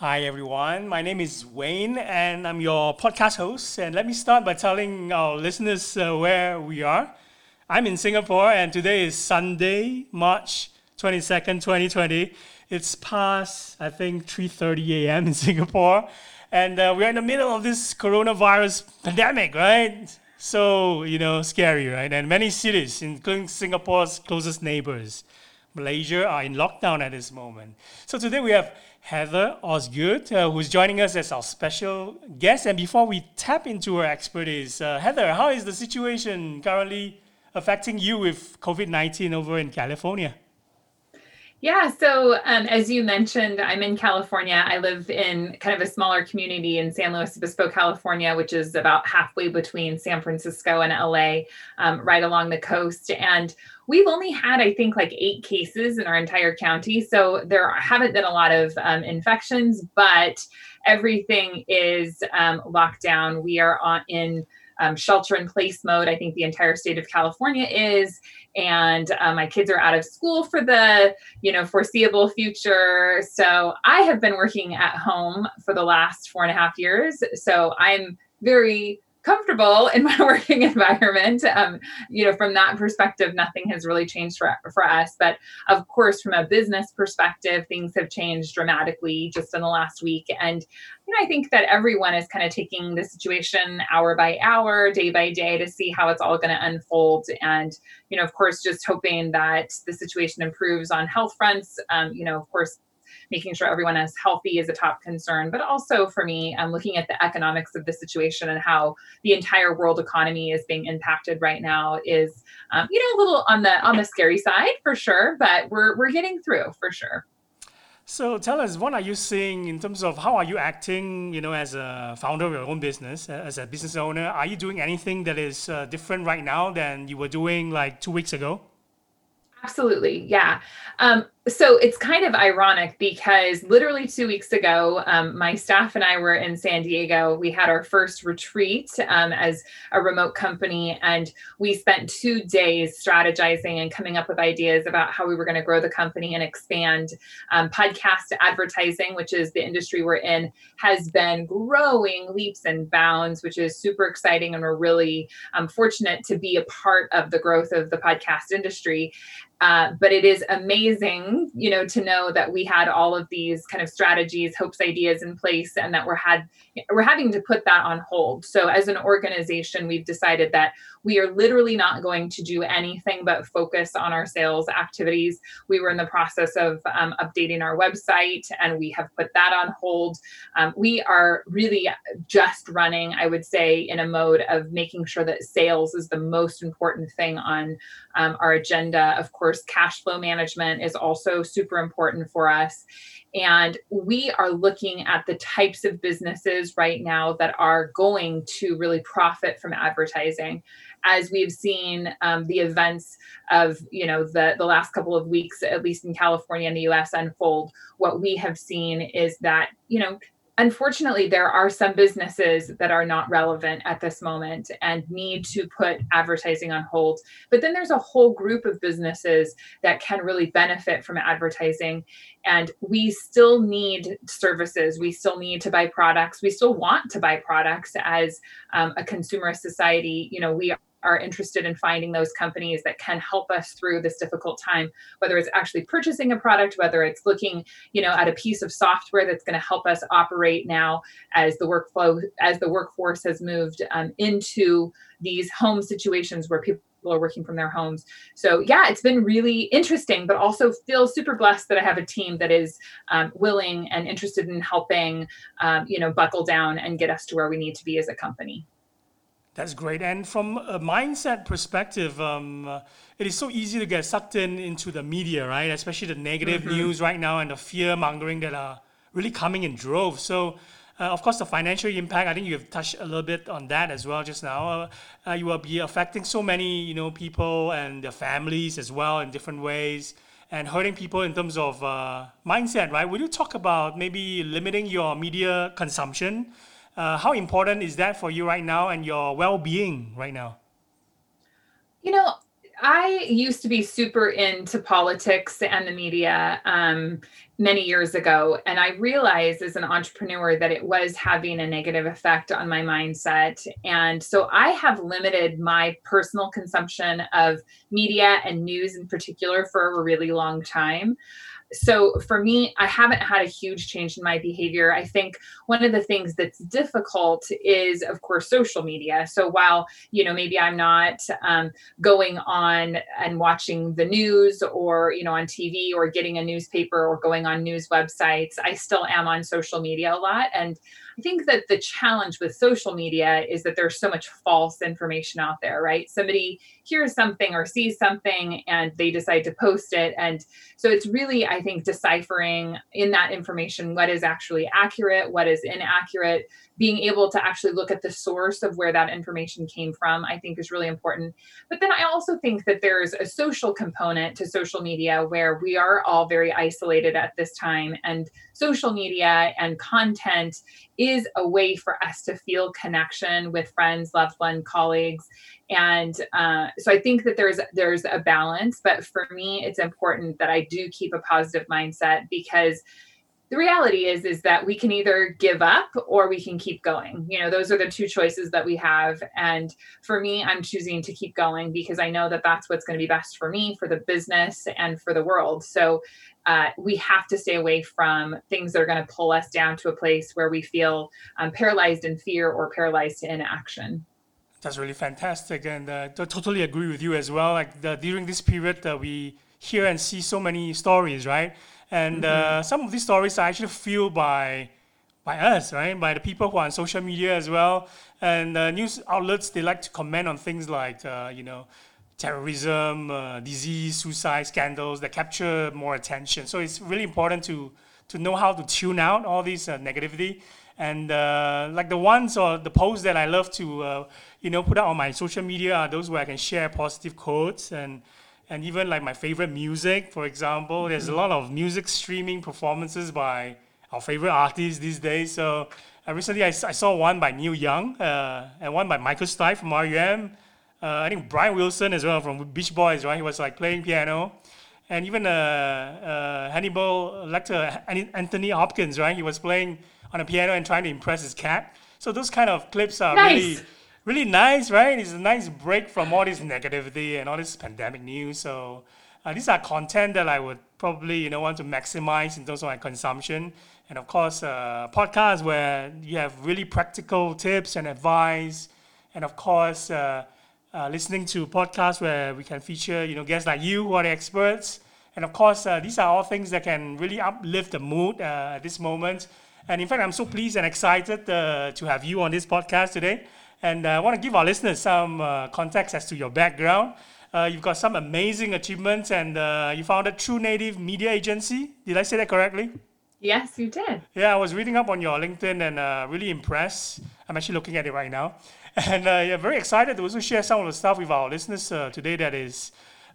Hi, everyone. My name is Wayne, and I'm your podcast host. And let me start by telling our listeners uh, where we are. I'm in Singapore, and today is Sunday, March 22nd, 2020. It's past, I think, 3:30 a.m. in Singapore, and uh, we're in the middle of this coronavirus pandemic, right? So you know, scary, right? And many cities, including Singapore's closest neighbors, Malaysia, are in lockdown at this moment. So today we have Heather Osgood, uh, who's joining us as our special guest. And before we tap into her expertise, uh, Heather, how is the situation currently affecting you with COVID 19 over in California? Yeah, so um, as you mentioned, I'm in California. I live in kind of a smaller community in San Luis Obispo, California, which is about halfway between San Francisco and LA, um, right along the coast. And we've only had, I think, like eight cases in our entire county. So there haven't been a lot of um, infections, but everything is um, locked down. We are on, in um, shelter in place mode. I think the entire state of California is, and uh, my kids are out of school for the you know foreseeable future. So I have been working at home for the last four and a half years. So I'm very comfortable in my working environment. Um, you know, from that perspective, nothing has really changed for, for us. But of course, from a business perspective, things have changed dramatically just in the last week. And, you know, I think that everyone is kind of taking the situation hour by hour, day by day to see how it's all going to unfold. And, you know, of course, just hoping that the situation improves on health fronts. Um, you know, of course, making sure everyone is healthy is a top concern. But also for me, I'm looking at the economics of the situation and how the entire world economy is being impacted right now is, um, you know, a little on the on the scary side for sure. But we're we're getting through for sure. So tell us, what are you seeing in terms of how are you acting, you know, as a founder of your own business, as a business owner? Are you doing anything that is uh, different right now than you were doing like two weeks ago? Absolutely. Yeah. Um, so it's kind of ironic because literally two weeks ago, um, my staff and I were in San Diego. We had our first retreat um, as a remote company, and we spent two days strategizing and coming up with ideas about how we were going to grow the company and expand. Um, podcast advertising, which is the industry we're in, has been growing leaps and bounds, which is super exciting. And we're really um, fortunate to be a part of the growth of the podcast industry. Uh, but it is amazing, you know, to know that we had all of these kind of strategies, hopes, ideas in place, and that we're had we're having to put that on hold. So as an organization, we've decided that we are literally not going to do anything but focus on our sales activities. We were in the process of um, updating our website, and we have put that on hold. Um, we are really just running, I would say, in a mode of making sure that sales is the most important thing on um, our agenda. Of course course, cash flow management is also super important for us. And we are looking at the types of businesses right now that are going to really profit from advertising. As we've seen um, the events of you know the the last couple of weeks, at least in California and the U.S. unfold, what we have seen is that you know unfortunately, there are some businesses that are not relevant at this moment and need to put advertising on hold. But then there's a whole group of businesses that can really benefit from advertising. And we still need services. We still need to buy products. We still want to buy products as um, a consumer society. You know, we are interested in finding those companies that can help us through this difficult time whether it's actually purchasing a product whether it's looking you know at a piece of software that's going to help us operate now as the workflow as the workforce has moved um, into these home situations where people are working from their homes. So yeah, it's been really interesting, but also feel super blessed that I have a team that is um, willing and interested in helping, um, you know, buckle down and get us to where we need to be as a company. That's great. And from a mindset perspective, um, uh, it is so easy to get sucked in into the media, right? Especially the negative mm-hmm. news right now and the fear mongering that are really coming in droves. So, uh, of course, the financial impact. I think you've touched a little bit on that as well just now. Uh, uh you will be affecting so many, you know, people and their families as well in different ways, and hurting people in terms of uh, mindset, right? Would you talk about maybe limiting your media consumption? Uh, how important is that for you right now and your well-being right now? You know, I used to be super into politics and the media um, many years ago. And I realized as an entrepreneur that it was having a negative effect on my mindset. And so I have limited my personal consumption of media and news in particular for a really long time so for me, I haven't had a huge change in my behavior. I think one of the things that's difficult is, of course, social media. So while, you know, maybe I'm not um, going on and watching the news or, you know, on TV or getting a newspaper or going on news websites, I still am on social media a lot. And think that the challenge with social media is that there's so much false information out there, right? Somebody hears something or sees something and they decide to post it. And so it's really, I think, deciphering in that information what is actually accurate, what is inaccurate, being able to actually look at the source of where that information came from, I think is really important. But then I also think that there's a social component to social media where we are all very isolated at this time. And social media and content is a way for us to feel connection with friends, loved ones, colleagues. And uh, so I think that there's there's a balance, but for me, it's important that I do keep a positive mindset because the reality is is that we can either give up or we can keep going. You know those are the two choices that we have. And for me i'm choosing to keep going because i know that that's what's going to be best for me for the business and for the world. So uh, we have to stay away from things that are going to pull us down to a place where we feel um, paralyzed in fear or paralyzed to inaction that's really fantastic and uh, I totally agree with you as well. Like the, during this period uh, we hear and see so many stories right and mm-hmm. uh, some of these stories are actually fueled by by us, right? By the people who are on social media as well. And uh, news outlets they like to comment on things like uh, you know terrorism, uh, disease, suicide scandals that capture more attention. So it's really important to to know how to tune out all these uh, negativity. And uh, like the ones or the posts that I love to you know put out on my social media are those where I can share positive quotes and and even like my favorite music, for example. There's a lot of music streaming performances by our favorite artists these days. So uh, recently I, I, saw one by Neil Young uh, and one by Michael Stipe from REM. Uh, I think Brian Wilson as well from Beach Boys, right? He was like playing piano. And even uh, uh, Hannibal Lecter, Anthony Hopkins, right? He was playing on a piano and trying to impress his cat. So those kind of clips are nice. really really nice, right? It's a nice break from all this negativity and all this pandemic news. So uh, these are content that I would probably you know want to maximize in terms of my consumption. And of course, uh, podcasts where you have really practical tips and advice. And of course, uh, uh, listening to podcasts where we can feature you know guests like you who are the experts. And of course, uh, these are all things that can really uplift the mood uh, at this moment. And in fact, I'm so pleased and excited to have you on this podcast today. And uh, I want to give our listeners some uh, context as to your background. Uh, you've got some amazing achievements, and uh, you founded True Native Media Agency. Did I say that correctly? Yes, you did. Yeah, I was reading up on your LinkedIn and uh, really impressed. I'm actually looking at it right now. And uh, yeah, very excited to also share some of the stuff with our listeners today that is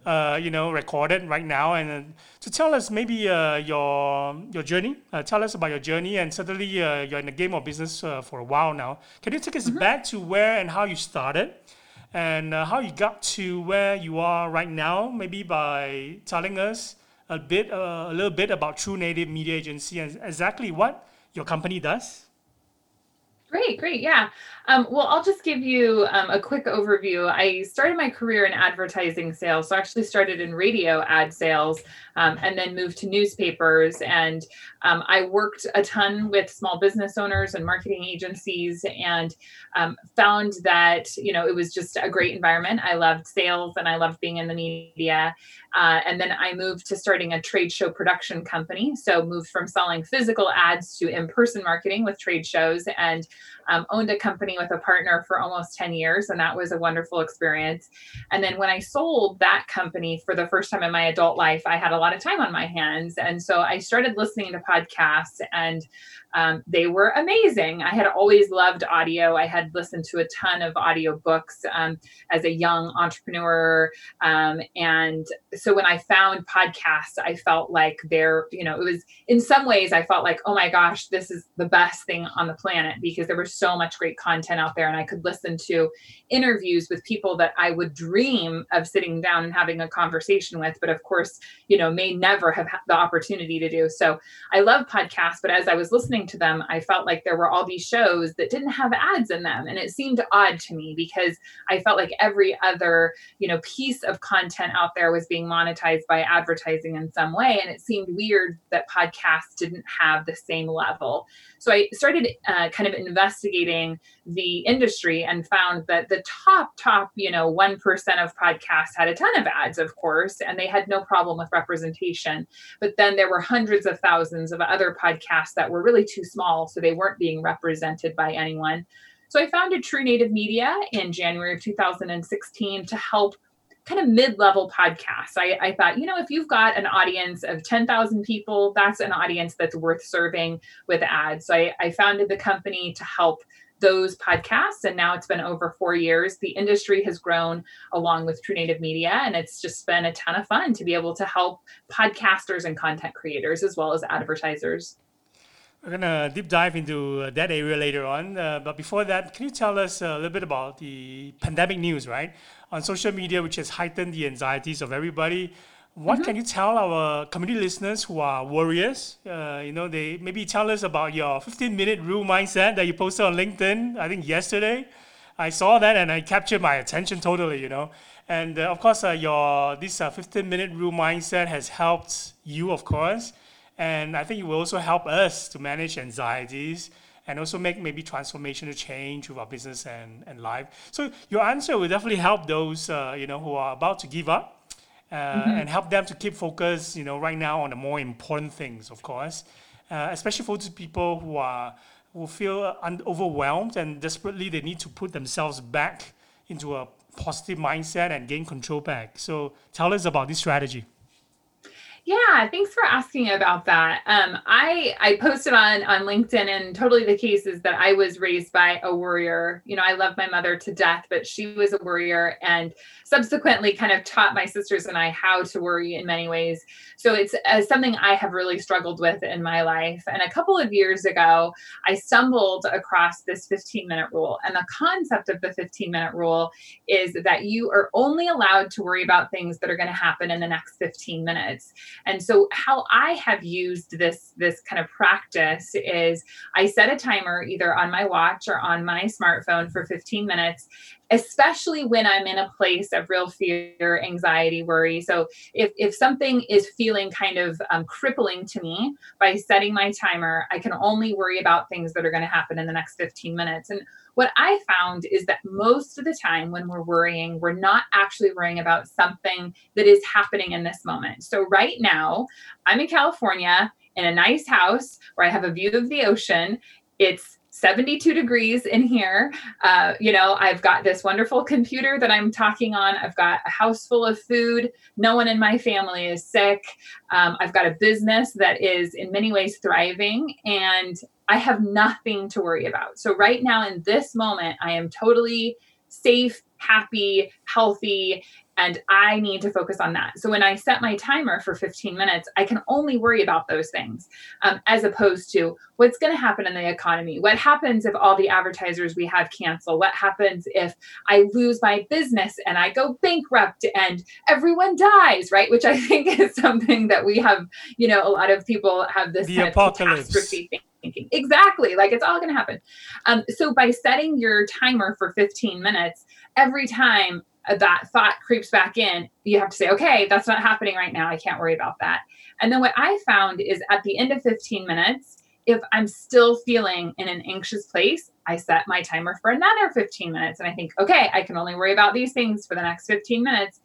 uh, you know, recorded right now, and uh, to tell us maybe uh, your your journey. Uh, tell us about your journey, and certainly uh, you're in the game of business uh, for a while now. Can you take us mm-hmm. back to where and how you started, and how you got to where you are right now? Maybe by telling us a bit, a little bit about True Native Media Agency and exactly what your company does. Great, great. Yeah. Um, well, I'll just give you um, a quick overview. I started my career in advertising sales. So I actually started in radio ad sales um, and then moved to newspapers. And um, I worked a ton with small business owners and marketing agencies and um, found that, you know, it was just a great environment. I loved sales and I loved being in the media. Uh, and then I moved to starting a trade show production company. So moved from selling physical ads to in-person marketing with trade shows and um, owned a company with a partner for almost 10 years, and that was a wonderful experience. And then when I sold that company for the first time in my adult life, I had a lot of time on my hands. And so I started listening to podcasts, and um, they were amazing. I had always loved audio. I had listened to a ton of audio books um, as a young entrepreneur. Um, and so when I found podcasts, I felt like they're, you know, it was in some ways, I felt like, oh my gosh, this is the best thing on the planet because because there was so much great content out there and I could listen to interviews with people that I would dream of sitting down and having a conversation with, but of course, you know, may never have had the opportunity to do. So I love podcasts, but as I was listening to them, I felt like there were all these shows that didn't have ads in them. And it seemed odd to me because I felt like every other, you know, piece of content out there was being monetized by advertising in some way. And it seemed weird that podcasts didn't have the same level. So I started uh, kind of investigating the industry and found that the top, top, you know, 1% of podcasts had a ton of ads, of course, and they had no problem with representation. But then there were hundreds of thousands of other podcasts that were really too small, so they weren't being represented by anyone. So I founded True Native Media in January of 2016 to help kind of mid-level podcasts. I, I thought, you know, if you've got an audience of 10,000 people, that's an audience that's worth serving with ads. So I, I founded the company to help those podcasts and now it's been over four years the industry has grown along with true native media and it's just been a ton of fun to be able to help podcasters and content creators as well as advertisers we're going to deep dive into that area later on. Uh, but before that, can you tell us a little bit about the pandemic news, right? On social media, which has heightened the anxieties of everybody. What mm-hmm. can you tell our community listeners who are warriors? Uh, you know, they maybe tell us about your 15 minute rule mindset that you posted on LinkedIn, I think yesterday. I saw that and I captured my attention totally, you know. And uh, of course, uh, your this uh, 15 minute rule mindset has helped you, of course and I think it will also help us to manage anxieties and also make maybe transformational change with our business and, and life. So your answer will definitely help those uh, you know who are about to give up uh, mm-hmm. and help them to keep focus you know right now on the more important things, of course, uh, especially for those people who are who feel un- overwhelmed and desperately they need to put themselves back into a positive mindset and gain control back. So tell us about this strategy. Yeah, thanks for asking about that. Um, I I posted on on LinkedIn, and totally the case is that I was raised by a warrior. You know, I love my mother to death, but she was a warrior, and subsequently kind of taught my sisters and I how to worry in many ways. So it's uh, something I have really struggled with in my life. And a couple of years ago, I stumbled across this 15 minute rule, and the concept of the 15 minute rule is that you are only allowed to worry about things that are going to happen in the next 15 minutes. And so how I have used this this kind of practice is I set a timer either on my watch or on my smartphone for 15 minutes especially when I'm in a place of real fear, anxiety, worry. So if, if something is feeling kind of um, crippling to me by setting my timer, I can only worry about things that are going to happen in the next 15 minutes. And what I found is that most of the time when we're worrying, we're not actually worrying about something that is happening in this moment. So right now, I'm in California in a nice house where I have a view of the ocean. It's 72 degrees in here. Uh, you know, I've got this wonderful computer that I'm talking on. I've got a house full of food. No one in my family is sick. Um, I've got a business that is in many ways thriving, and I have nothing to worry about. So, right now, in this moment, I am totally safe, happy, healthy, and I need to focus on that. So when I set my timer for 15 minutes, I can only worry about those things um, as opposed to what's going to happen in the economy. What happens if all the advertisers we have cancel? What happens if I lose my business and I go bankrupt and everyone dies, right? Which I think is something that we have, you know, a lot of people have this the apocalypse. catastrophe thinking. Exactly. Like it's all going to happen. Um, so by setting your timer for 15 minutes, every time Uh, that thought creeps back in, you have to say, okay, that's not happening right now. I can't worry about that. And then what I found is at the end of 15 minutes, if I'm still feeling in an anxious place, I set my timer for another 15 minutes and I think, okay, I can only worry about these things for the next 15 minutes.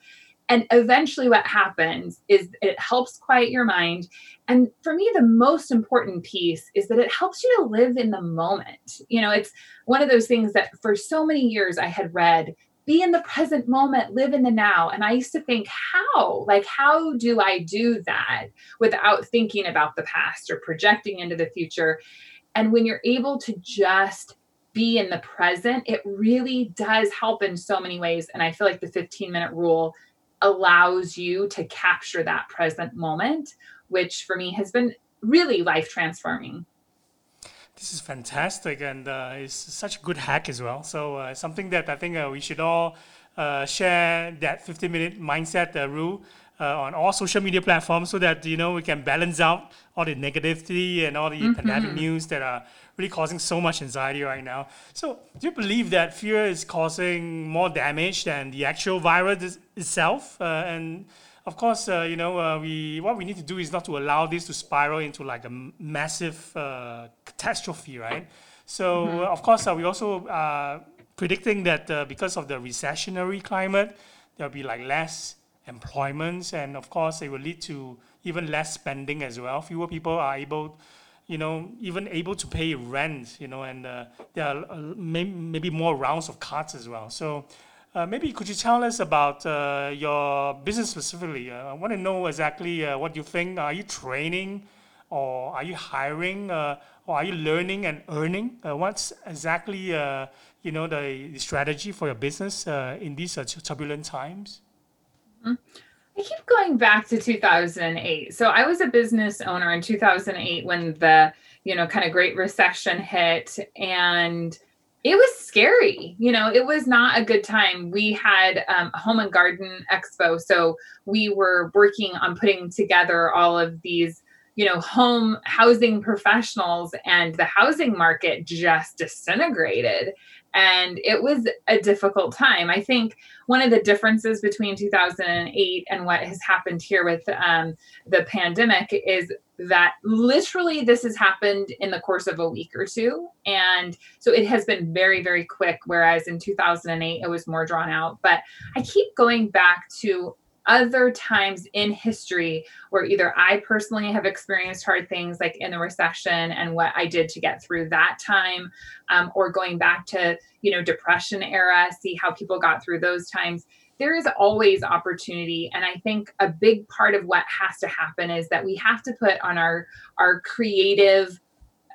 And eventually, what happens is it helps quiet your mind. And for me, the most important piece is that it helps you to live in the moment. You know, it's one of those things that for so many years I had read be in the present moment, live in the now. And I used to think, how? Like, how do I do that without thinking about the past or projecting into the future? And when you're able to just be in the present, it really does help in so many ways. And I feel like the 15 minute rule allows you to capture that present moment, which for me has been really life transforming This is fantastic, and uh, it's such a good hack as well. So uh, something that I think uh, we should all uh, share that 15-minute mindset uh, rule uh, on all social media platforms, so that you know we can balance out all the negativity and all the mm-hmm. pandemic news that are really causing so much anxiety right now. So, do you believe that fear is causing more damage than the actual virus itself? and of course, uh, you know, uh, we what we need to do is not to allow this to spiral into like a massive uh, catastrophe, right? So, mm-hmm. of course, uh, we also are predicting that uh, because of the recessionary climate, there'll be like less employments, and of course, it will lead to even less spending as well. Fewer people are able, you know, even able to pay rent, you know, and uh, there are may- maybe more rounds of cuts as well. So uh, maybe could you tell us about uh, your business specifically? Uh, I want to know exactly uh, what you think. Are you training, or are you hiring, uh, or are you learning and earning? Uh, what's exactly you know the, the, strategy for your business in these turbulent times? Mm-hmm. I keep going back to 2008. So I was a business owner in 2008 when the you know kind of Great Recession hit and it was scary you know it was not a good time. We had um, a home and garden expo so we were working on putting together all of these you know home housing professionals and the housing market just disintegrated and it was a difficult time. I think one of the differences between 2008 and what has happened here with um, the pandemic is that literally this has happened in the course of a week or two. And so it has been very, very quick, whereas in 2008 it was more drawn out. But I keep going back to other times in history where either I personally have experienced hard things like in the recession and what I did to get through that time, um, or going back to, you know, depression era, see how people got through those times. There is always opportunity. And I think a big part of what has to happen is that we have to put on our, our creative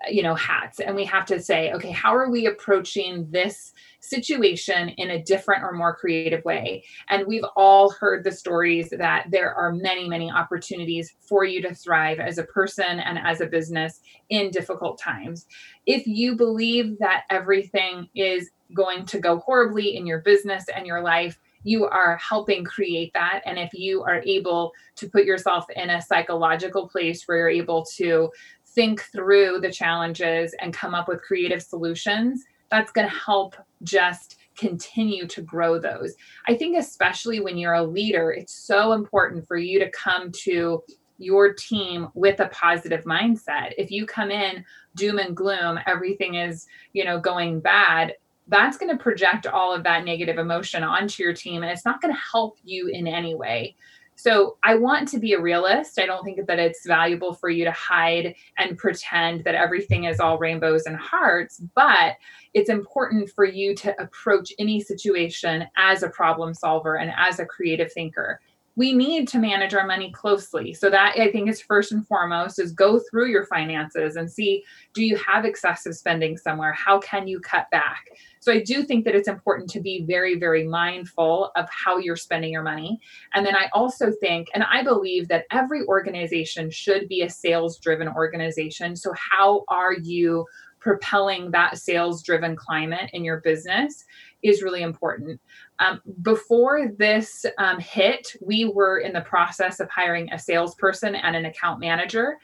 you know hats and we have to say okay how are we approaching this situation in a different or more creative way and we've all heard the stories that there are many many opportunities for you to thrive as a person and as a business in difficult times if you believe that everything is going to go horribly in your business and your life you are helping create that. And if you are able to put yourself in a psychological place where you're able to think through the challenges and come up with creative solutions, that's going to help just continue to grow those. I think, especially when you're a leader, it's so important for you to come to your team with a positive mindset. If you come in doom and gloom, everything is, you know, going bad, that's going to project all of that negative emotion onto your team and it's not going to help you in any way. So I want to be a realist. I don't think that it's valuable for you to hide and pretend that everything is all rainbows and hearts, but it's important for you to approach any situation as a problem solver and as a creative thinker we need to manage our money closely. So that I think is first and foremost is go through your finances and see do you have excessive spending somewhere? How can you cut back? So I do think that it's important to be very very mindful of how you're spending your money. And then I also think and I believe that every organization should be a sales driven organization. So how are you propelling that sales driven climate in your business is really important. Um, before this um, hit, we were in the process of hiring a salesperson and an account manager.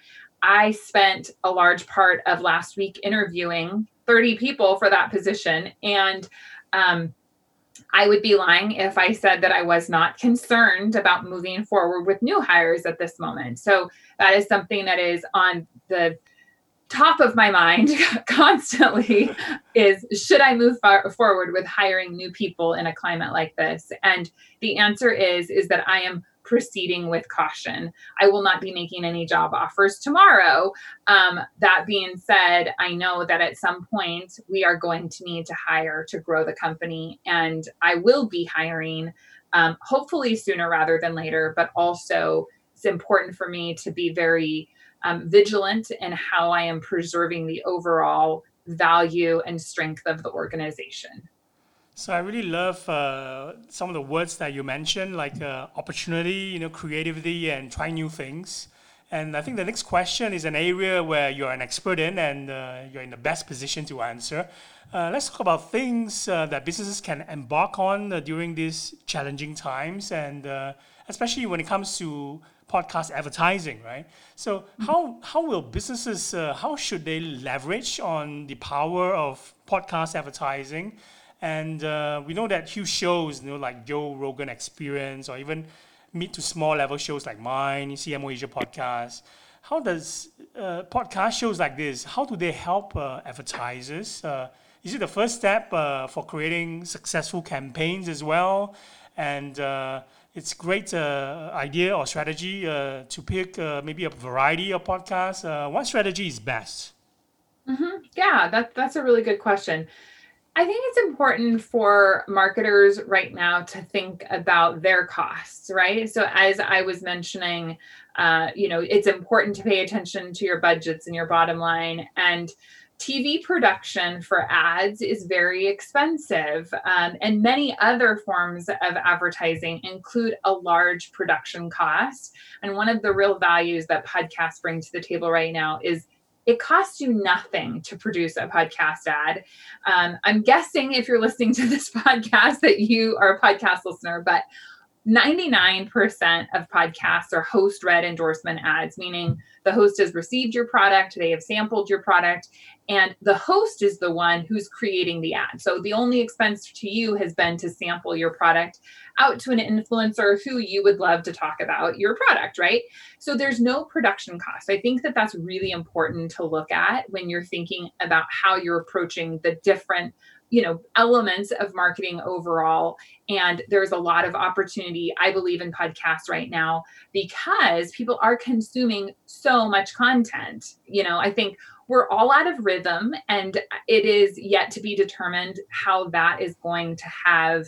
I spent a large part of last week interviewing 30 people for that position. And um, I would be lying if I said that I was not concerned about moving forward with new hires at this moment. So that is something that is on the top of my mind constantly is should I move far forward with hiring new people in a climate like this? And the answer is is that I am proceeding with caution. I will not be making any job offers tomorrow. Um, that being said, I know that at some point we are going to need to hire to grow the company, and I will be hiring, um, hopefully sooner rather than later. But also, it's important for me to be very um, vigilant in how I am preserving the overall value and strength of the organization. So I really love uh, some of the words that you mentioned, like uh, opportunity, you know, creativity, and trying new things. And I think the next question is an area where you're an expert in and uh, you're in the best position to answer. Uh, let's talk about things uh, that businesses can embark on uh, during these challenging times, and especially when it comes to podcast advertising, right? So, how how will businesses how should they leverage on the power of podcast advertising? And uh, we know that huge shows, you know, like Joe Rogan Experience, or even mid to small level shows like mine, CMO Asia podcast. How does uh, podcast shows like this? How do they help uh, advertisers? Uh, is it the first step uh, for creating successful campaigns as well? And uh, it's great idea or strategy to pick maybe a variety of podcasts. what strategy is best? Mm-hmm. Yeah, that, that's a really good question. I think it's important for marketers right now to think about their costs, right? So, as I was mentioning, uh, you know, it's important to pay attention to your budgets and your bottom line. And TV production for ads is very expensive, um, and many other forms of advertising include a large production cost. And one of the real values that podcasts bring to the table right now is it costs you nothing to produce a podcast ad. Um, I'm guessing if you're listening to this podcast that you are a podcast listener, but 99% of podcasts are host read endorsement ads, meaning the host has received your product, they have sampled your product, and the host is the one who's creating the ad. So the only expense to you has been to sample your product out to an influencer who you would love to talk about your product, right? So there's no production cost. I think that that's really important to look at when you're thinking about how you're approaching the different you know elements of marketing overall. And there's a lot of opportunity i believe in podcasts right now because people are consuming so much content. You know i think we're all out of rhythm and it is yet to be determined how that is going to have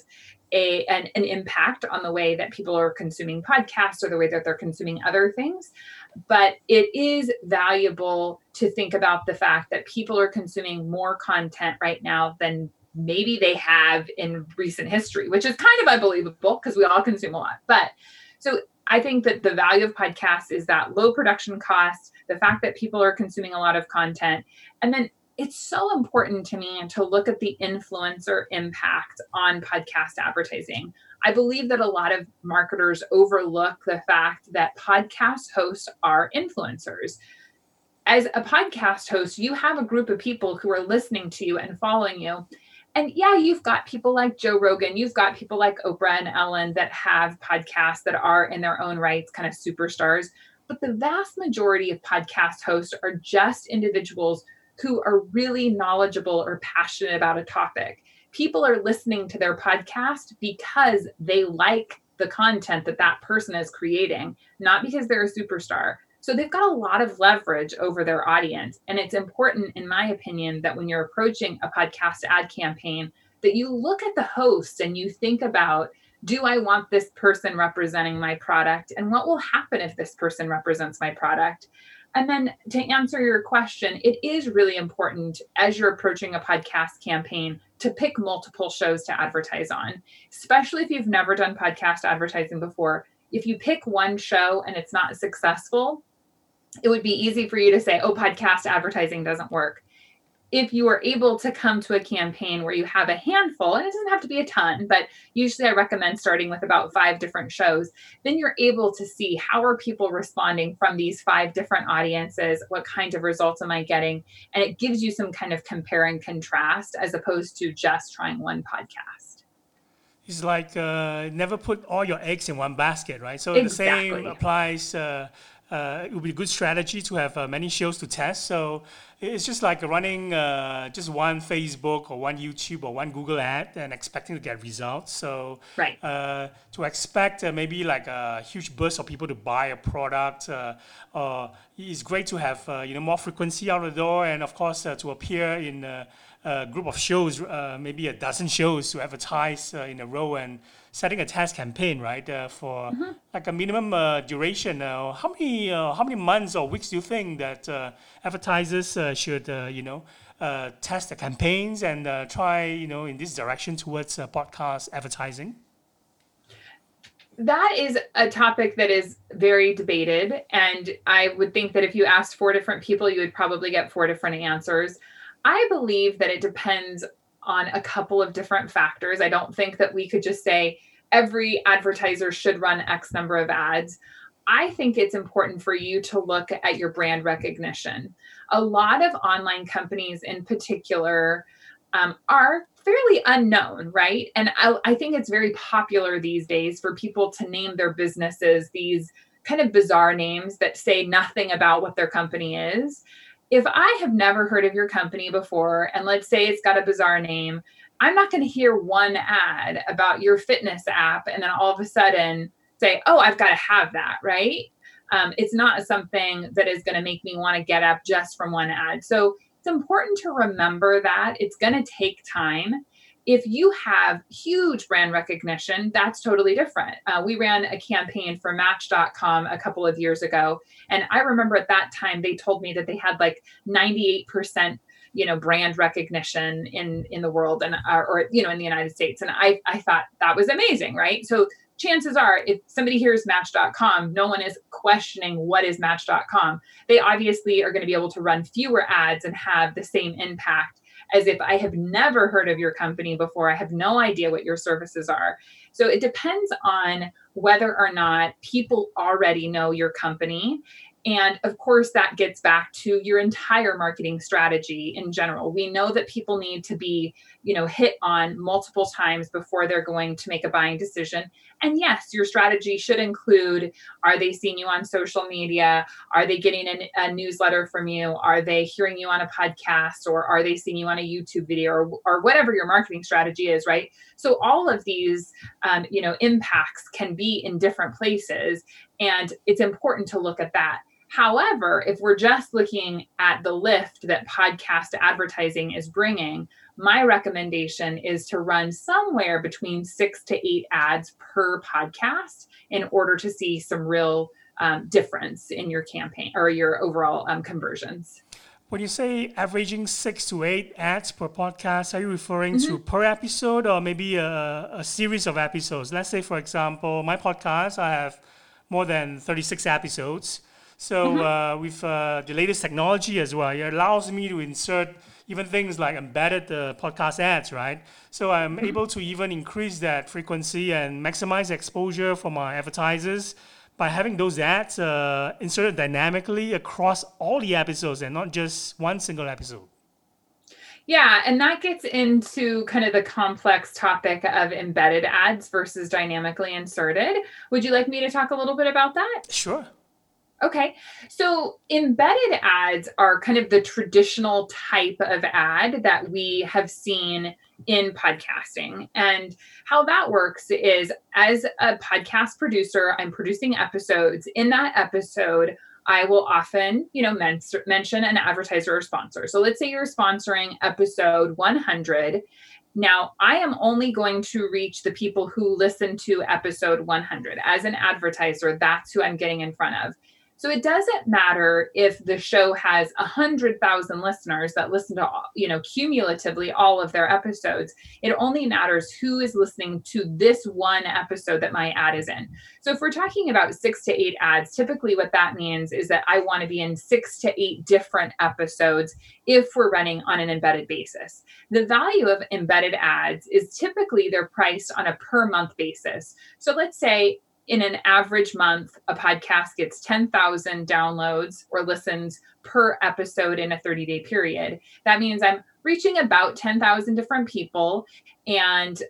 a, an, an impact on the way that people are consuming podcasts or the way that they're consuming other things but it is valuable to think about the fact that people are consuming more content right now than maybe they have in recent history, which is kind of unbelievable because we all consume a lot. But so I think that the value of podcasts is that low production cost, the fact that people are consuming a lot of content, and then it's so important to me to look at the influencer impact on podcast advertising. I believe that a lot of marketers overlook the fact that podcast hosts are influencers. As a podcast host, you have a group of people who are listening to you and following you. And yeah, you've got people like Joe Rogan, you've got people like Oprah and Ellen that have podcasts that are in their own rights kind of superstars. But the vast majority of podcast hosts are just individuals who are really knowledgeable or passionate about a topic. People are listening to their podcast because they like the content that that person is creating, not because they're a superstar. So they've got a lot of leverage over their audience. And it's important, in my opinion, that when you're approaching a podcast ad campaign, that you look at the host and you think about do I want this person representing my product? And what will happen if this person represents my product? And then to answer your question, it is really important as you're approaching a podcast campaign to pick multiple shows to advertise on, especially if you've never done podcast advertising before. If you pick one show and it's not successful, it would be easy for you to say, oh, podcast advertising doesn't work if you are able to come to a campaign where you have a handful, and it doesn't have to be a ton, but usually I recommend starting with about five different shows, then you're able to see how are people responding from these five different audiences, what kind of results am I getting, and it gives you some kind of compare and contrast as opposed to just trying one podcast. It's like uh, never put all your eggs in one basket, right? So exactly. the same applies. Uh, uh, it would be a good strategy to have uh, many shows to test. So it's just like running uh, just one Facebook or one YouTube or one Google ad and expecting to get results. So right. uh, to expect uh, maybe like a huge burst of people to buy a product, uh, uh, it's great to have uh, you know more frequency out the door, and of course to appear in a, a, group of shows, maybe a dozen shows to advertise in a row and setting a test campaign, right, uh, for mm-hmm. like a minimum uh, duration. Uh, how many how many months or weeks do you think that advertisers should you know test the campaigns and try you know in this direction towards podcast advertising? that is a topic that is very debated. And I would think that if you asked four different people, you would probably get four different answers. I believe that it depends on a couple of different factors. I don't think that we could just say every advertiser should run X number of ads. I think it's important for you to look at your brand recognition. A lot of online companies, in particular, um, are fairly unknown, right? And I, I think it's very popular these days for people to name their businesses these kind of bizarre names that say nothing about what their company is. If I have never heard of your company before, and let's say it's got a bizarre name, I'm not going to hear one ad about your fitness app and then all of a sudden say, oh, I've got to have that, right? Um, it's not something that is going to make me want to get up just from one ad. So it's important to remember that it's going to take time. If you have huge brand recognition, that's totally different. Uh, we ran a campaign for Match.com a couple of years ago. And I remember at that time, they told me that they had like 98% you know brand recognition in in the world and uh, or you know in the united states and i i thought that was amazing right so chances are if somebody hears match.com no one is questioning what is match.com they obviously are going to be able to run fewer ads and have the same impact as if i have never heard of your company before. I have no idea what your services are. So it depends on whether or not people already know your company and of course, that gets back to your entire marketing strategy in general. We know that people need to be, you know, hit on multiple times before they're going to make a buying decision. And yes, your strategy should include are they seeing you on social media? Are they getting a, newsletter from you? Are they hearing you on a podcast? Or are they seeing you on a YouTube video or, or whatever your marketing strategy is, right? So all of these, um, you know, impacts can be in different places. And it's important to look at that However, if we're just looking at the lift that podcast advertising is bringing, my recommendation is to run somewhere between six to eight ads per podcast in order to see some real um, difference in your campaign or your overall um, conversions. When you say averaging six to eight ads per podcast, are you referring mm-hmm. to per episode or maybe a, a series of episodes? Let's say, for example, my podcast, I have more than 36 episodes. So mm-hmm. uh, with uh, the latest technology as well, it allows me to insert even things like embedded uh, podcast ads, right? So I'm mm-hmm. able to even increase that frequency and maximize exposure for my advertisers by having those ads uh, inserted dynamically across all the episodes and not just one single episode. Yeah, and that gets into kind of the complex topic of embedded ads versus dynamically inserted. Would you like me to talk a little bit about that? Sure. Okay. So embedded ads are kind of the traditional type of ad that we have seen in podcasting. And how that works is as a podcast producer, I'm producing episodes. In that episode, I will often, you know, men- mention an advertiser or sponsor. So let's say you're sponsoring episode 100. Now, I am only going to reach the people who listen to episode 100. As an advertiser, that's who I'm getting in front of. So it doesn't matter if the show has a hundred thousand listeners that listen to, you know, cumulatively all of their episodes. It only matters who is listening to this one episode that my ad is in. So if we're talking about six to eight ads, typically what that means is that I want to be in six to eight different episodes if we're running on an embedded basis. The value of embedded ads is typically they're priced on a per month basis. So let's say in an average month, a podcast gets 10,000 downloads or listens per episode in a 30 day period. That means I'm reaching about 10,000 different people. And,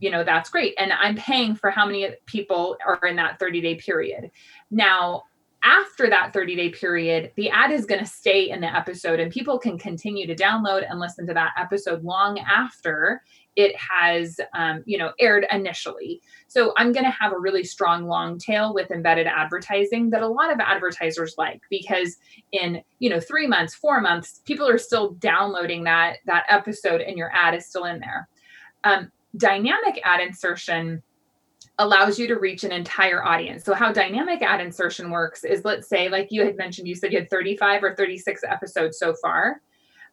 you know, that's great. And I'm paying for how many people are in that 30 day period. Now, after that 30 day period, the ad is going to stay in the episode and people can continue to download and listen to that episode long after it has um, you know aired initially. So i'm going to have a really strong long tail with embedded advertising that a lot of advertisers like because in you know three months four months people are still downloading that that episode and your ad is still in there. Um, dynamic ad insertion allows you to reach an entire audience. So how dynamic ad insertion works is let's say like you had mentioned you said you had 35 or 36 episodes so far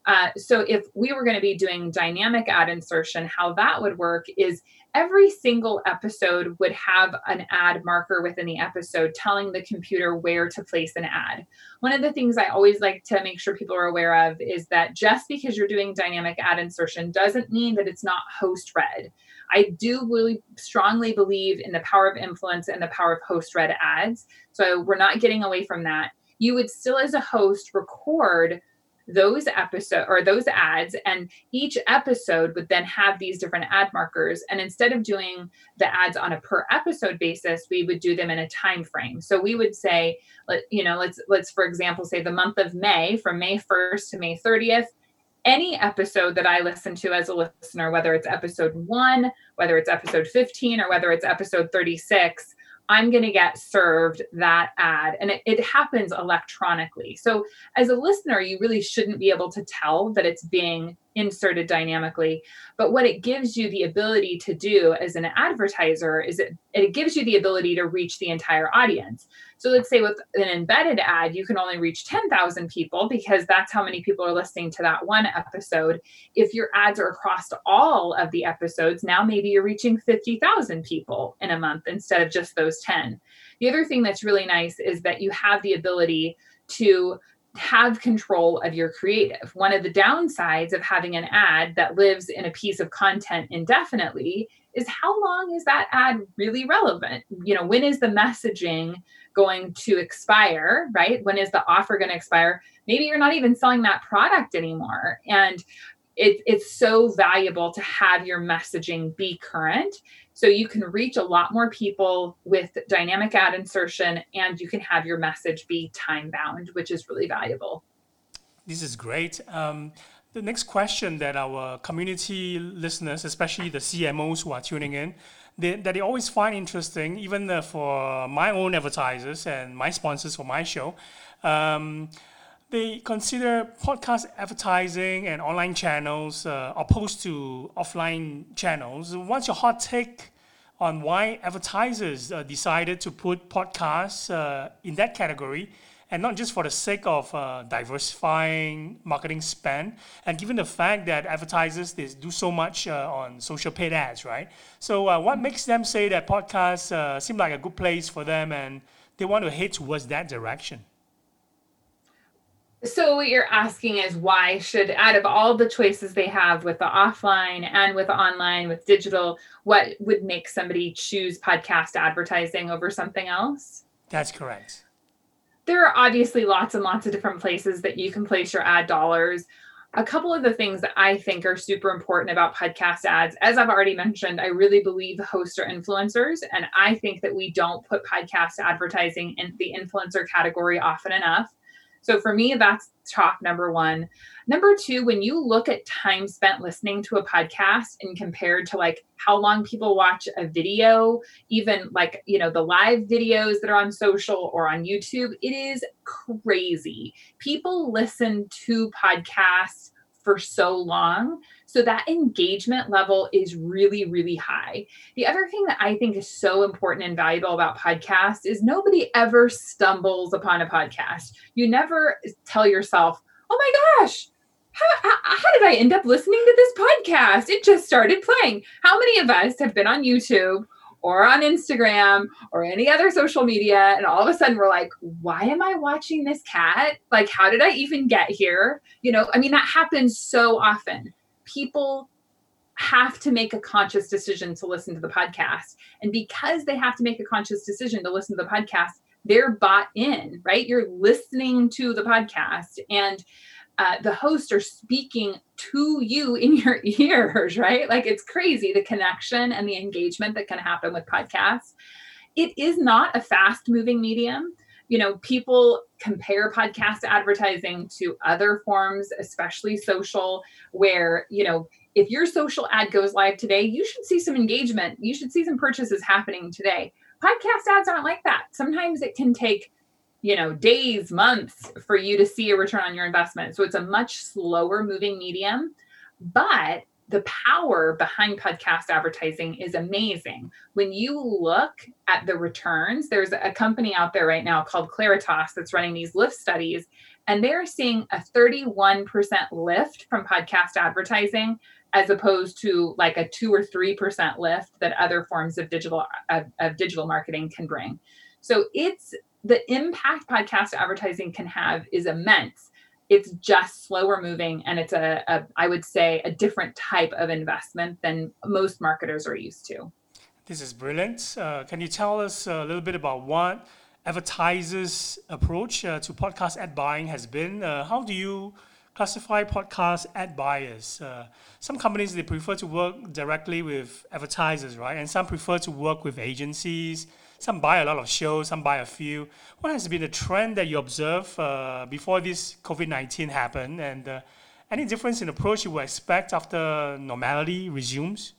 Uh, so if we were going to be doing dynamic ad insertion, how that would work is every single episode would have an ad marker within the episode telling the computer where to place an ad. One of the things I always like to make sure people are aware of is that just because you're doing dynamic ad insertion doesn't mean that it's not host read. I do really strongly believe in the power of influence and the power of host read ads. So we're not getting away from that. You would still, as a host, record those episode or those ads and each episode would then have these different ad markers. And instead of doing the ads on a per episode basis we would do them in a time frame. So we would say you know let's let's for example say the month of may from may 1st to may 30th any episode that I listen to as a listener, whether it's episode one, whether it's episode 15, or whether it's episode 36, I'm going to get served that ad. And it, it, happens electronically. So, as a listener, you really shouldn't be able to tell that it's being inserted dynamically. But what it gives you the ability to do as an advertiser is it, it gives you the ability to reach the entire audience. So let's say with an embedded ad, you can only reach 10,000 people because that's how many people are listening to that one episode. If your ads are across all of the episodes, now maybe you're reaching 50,000 people in a month instead of just those 10. The other thing that's really nice is that you have the ability to have control of your creative. One of the downsides of having an ad that lives in a piece of content indefinitely is how long is that ad really relevant? You know, when is the messaging going to expire, right? When is the offer going to expire? Maybe you're not even selling that product anymore. And it, it's so valuable to have your messaging be current so you can reach a lot more people with dynamic ad insertion and you can have your message be time bound, which is really valuable. This is great. Um, the next question that our community listeners, especially the CMOs who are tuning in, they, that they always find interesting, even uh, for my own advertisers and my sponsors for my show, um, they consider podcast advertising and online channels uh, opposed to offline channels. What's your hot take on why advertisers uh, decided to put podcasts uh, in that category? And not just for the sake of uh, diversifying marketing spend, and given the fact that advertisers they do so much uh, on social paid ads, right? So, uh, what makes them say that podcasts seem like a good place for them, and they want to head towards that direction? So what you're asking is why should out of all the choices they have with the offline and with online with digital, what would make somebody choose podcast advertising over something else? That's correct. There are obviously lots and lots of different places that you can place your ad dollars. A couple of the things that I think are super important about podcast ads, as I've already mentioned, I really believe hosts are influencers. And I think that we don't put podcast advertising in the influencer category often enough. So for me, that's top number one. Number two, when you look at time spent listening to a podcast and compared to like how long people watch a video, even like, you know, the live videos that are on social or on YouTube, it is crazy. People listen to podcasts for so long. So that engagement level is really, really high. The other thing that I think is so important and valuable about podcasts is nobody ever stumbles upon a podcast. You never tell yourself, oh my gosh, how, how, how, did I end up listening to this podcast? It just started playing. How many of us have been on YouTube or on Instagram or any other social media. And all of a sudden we're like, why am I watching this cat? Like, how did I even get here? You know, I mean, that happens so often. People have to make a conscious decision to listen to the podcast. And because they have to make a conscious decision to listen to the podcast, they're bought in, right? You're listening to the podcast. And uh, the hosts are speaking to you in your ears, right? Like it's crazy the connection and the engagement that can happen with podcasts. It is not a fast moving medium. You know, people compare podcast advertising to other forms, especially social, where, you know, if your social ad goes live today, you should see some engagement. You should see some purchases happening today. Podcast ads aren't like that. Sometimes it can take you know days months for you to see a return on your investment so it's a much slower moving medium but the power behind podcast advertising is amazing. When you look at the returns, there's a company out there right now called Claritas that's running these lift studies, and they're seeing a 31% lift from podcast advertising as opposed to like a 2 or 3% lift that other forms of digital of, of digital marketing can bring. So it's the impact podcast advertising can have is immense it's just slower moving and it's a, a I would say a different type of investment than most marketers are used to. This is brilliant. Uh, can you tell us a little bit about what advertisers approach uh, to podcast ad buying has been? Uh, how do you classify podcast ad buyers? Uh, some companies they prefer to work directly with advertisers right? And some prefer to work with agencies some buy a lot of shows, some buy a few. What has been the trend that you observe uh, before this COVID 19 happened? And uh, any difference in approach you would expect after normality resumes?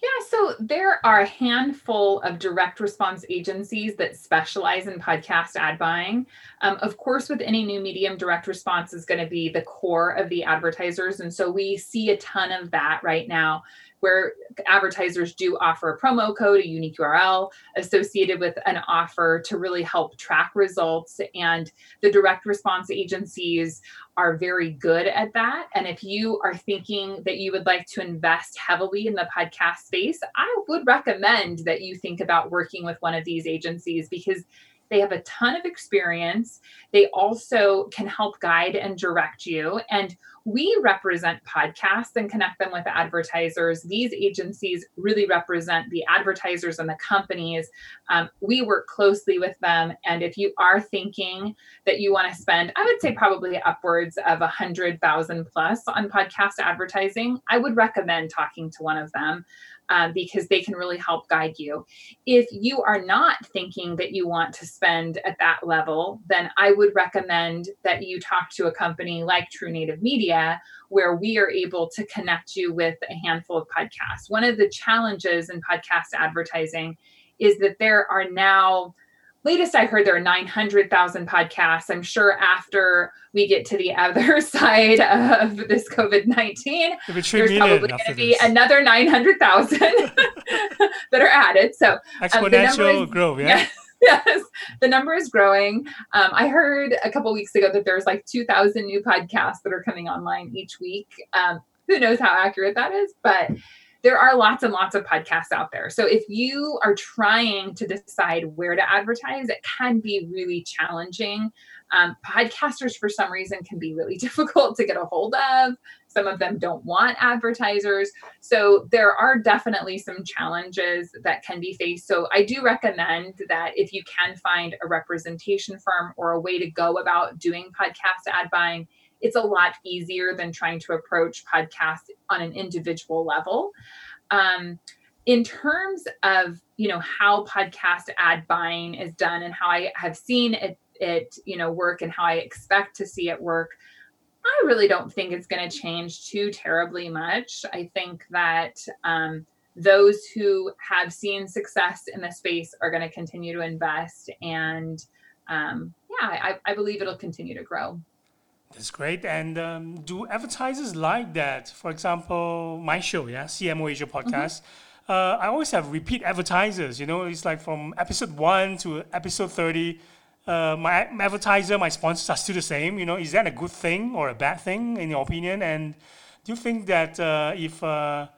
Yeah, so there are a handful of direct response agencies that specialize in podcast ad buying. Um, of course, with any new medium, direct response is going to be the core of the advertisers. And so we see a ton of that right now where advertisers do offer a promo code, a unique URL associated with an offer to really help track results. And the direct response agencies are very good at that. And if you are thinking that you would like to invest heavily in the podcast space, I would recommend that you think about working with one of these agencies because they have a ton of experience. They also can help guide and direct you. And we represent podcasts and connect them with advertisers. These agencies really represent the advertisers and the companies. Um, we work closely with them. And if you are thinking that you want to spend, I would say probably upwards of a hundred thousand plus on podcast advertising, I would recommend talking to one of them um, because they can really help guide you. If you are not thinking that you want to spend at that level, then I would recommend that you talk to a company like True Native Media, where we are able to connect you with a handful of podcasts. One of the challenges in podcast advertising is that there are now latest I heard there are 900,000 podcasts. I'm sure after we get to the other side of this COVID 19, there's probably going to be another 900,000 that are added. So exponential um, is, growth, yeah. yeah. yes, the number is growing. Um, I heard a couple weeks ago that there's like 2,000 new podcasts that are coming online each week. Um, who knows how accurate that is, but there are lots and lots of podcasts out there. So if you are trying to decide where to advertise, it can be really challenging. Um, podcasters, for some reason, can be really difficult to get a hold of. Some of them don't want advertisers. So there are definitely some challenges that can be faced. So I do recommend that if you can find a representation firm or a way to go about doing podcast ad buying, it's a lot easier than trying to approach podcasts on an individual level. Um, in terms of you know how podcast ad buying is done and how I have seen it it you know work and how I expect to see it work, I really don't think it's going to change too terribly much. I think that um, those who have seen success in the space are going to continue to invest and um, yeah, I, I believe it'll continue to grow. That's great. And um, do advertisers like that? For example, my show, yeah, CMO Asia mm-hmm. podcast. Mm-hmm. Uh, I always have repeat advertisers. You know, it's like from episode one to episode thirty. Uh, my, my advertiser, my sponsors are still the same. You know, is that a good thing or a bad thing in your opinion? And do you think that uh, if uh,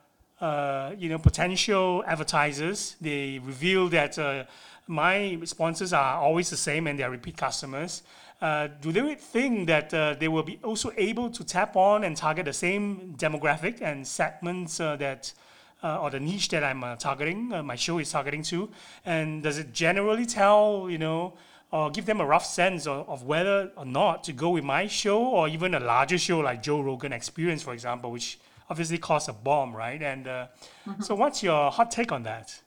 uh, you know potential advertisers they reveal that uh, my sponsors are always the same and they're repeat customers, uh, do they think that uh, they will be also able to tap on and target the same demographic and segments uh, that uh, or the niche that I'm uh, targeting, my show is targeting to? And does it generally tell, you know, or give them a rough sense of, of whether or not to go with my show or even a larger show like Joe Rogan Experience, for example, which obviously costs a bomb, right? And mm-hmm. so, what's your hot take on that?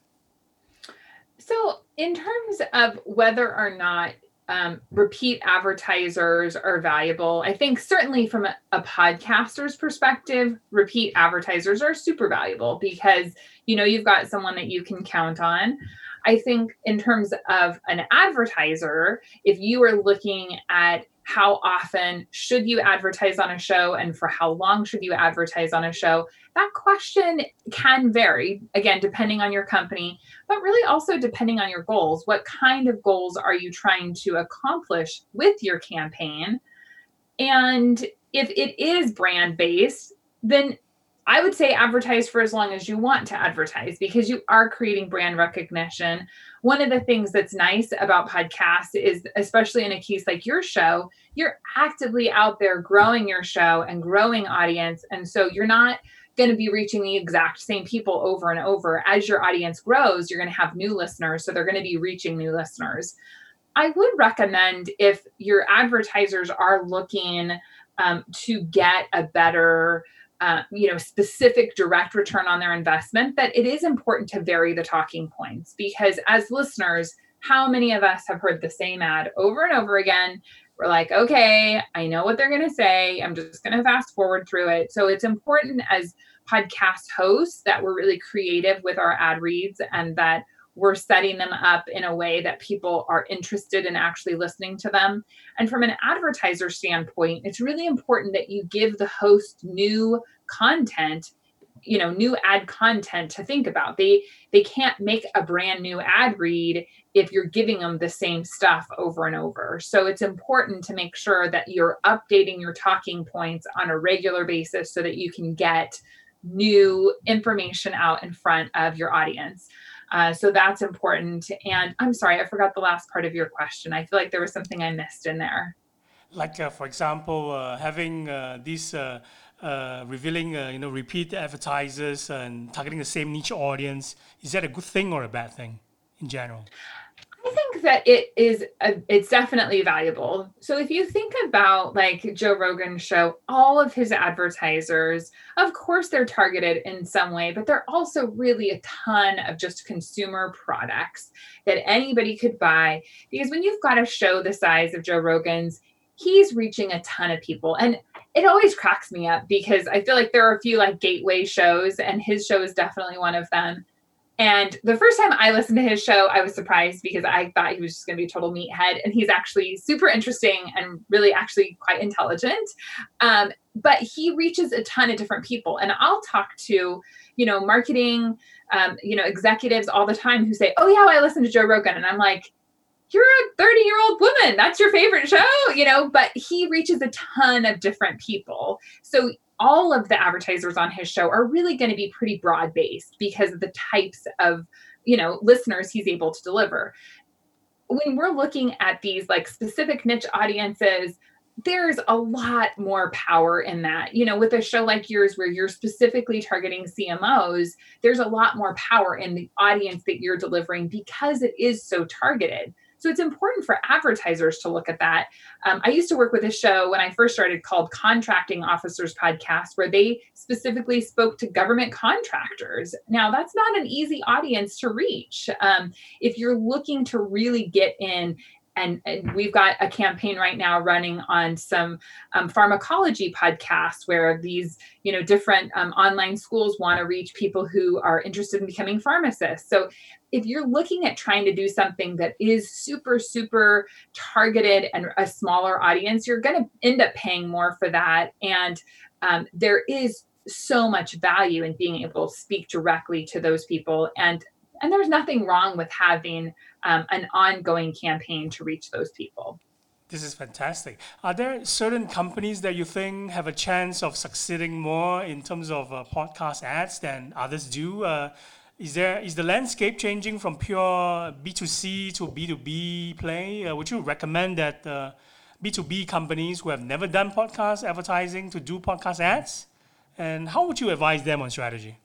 So, in terms of whether or not um, repeat advertisers are valuable. I think certainly from a, a, podcaster's perspective, repeat advertisers are super valuable because you know you've got someone that you can count on. I think in terms of an advertiser, if you are looking at how often should you advertise on a show and for how long should you advertise on a show? That question can vary again depending on your company but really also depending on your goals. What kind of goals are you trying to accomplish with your campaign? And if it is brand based then I would say advertise for as long as you want to advertise because you are creating brand recognition. One of the things that's nice about podcasts is, especially in a case like your show, you're actively out there growing your show and growing audience. And so you're not going to be reaching the exact same people over and over. As your audience grows, you're going to have new listeners. So they're going to be reaching new listeners. I would recommend if your advertisers are looking um, to get a better uh, you know specific direct return on their investment that it is important to vary the talking points. Because as listeners how many of us have heard the same ad over and over again? We're like okay i know what they're going to say. I'm just going to fast forward through it. So it's important as podcast hosts that we're really creative with our ad reads and that we're setting them up in a way that people are interested in actually listening to them. And from an advertiser standpoint, it's really important that you give the host new content you know new ad content to think about. They they can't make a brand new ad read if you're giving them the same stuff over and over. So it's important to make sure that you're updating your talking points on a regular basis so that you can get new information out in front of your audience uh, so that's important. And I'm sorry, I forgot the last part of your question. I feel like there was something I missed in there. Like, uh, for example, uh, having uh, these uh, uh, revealing, you know, repeat advertisers and targeting the same niche audience, is that a good thing or a bad thing in general? I think that it is a, it's definitely valuable. So if you think about like Joe Rogan's show, all of his advertisers, of course they're targeted in some way, but they're also really a ton of just consumer products that anybody could buy. Because when you've got a show the size of Joe Rogan's, he's reaching a ton of people. And it always cracks me up because I feel like there are a few like gateway shows and his show is definitely one of them and the first time I listened to his show, I was surprised because I thought he was just going to be a total meathead. And he's actually super interesting and really actually quite intelligent. Um, but he reaches a ton of different people. And I'll talk to, you know, marketing, um, you know, executives all the time who say, oh, yeah, I listen to Joe Rogan. And I'm like, you're a 30 year old woman. That's your favorite show, you know, but he reaches a ton of different people. So all of the advertisers on his show are really going to be pretty broad based because of the types of you know listeners he's able to deliver when we're looking at these like specific niche audiences there's a lot more power in that. You know, with a show like yours where you're specifically targeting CMOs, there's a lot more power in the audience that you're delivering because it is so targeted. So it's important for advertisers to look at that. Um, I used to work with a show when I first started called Contracting Officers Podcast, where they specifically spoke to government contractors. Now, that's not an easy audience to reach. Um, if you're looking to really get in and, and, we've got a campaign right now running on some um, pharmacology podcasts where these you know different um, online schools want to reach people who are interested in becoming pharmacists. So if you're looking at trying to do something that is super super targeted and a smaller audience you're going to end up paying more for that. And um, there is so much value in being able to speak directly to those people. And and there's nothing wrong with having um, an ongoing campaign to reach those people. This is fantastic. Are there certain companies that you think have a chance of succeeding more in terms of uh, podcast ads than others do? Uh, is there is the landscape changing from pure B2C to B2B play? Uh, would you recommend that B2B uh, companies who have never done podcast advertising to do podcast ads? And how would you advise them on strategy?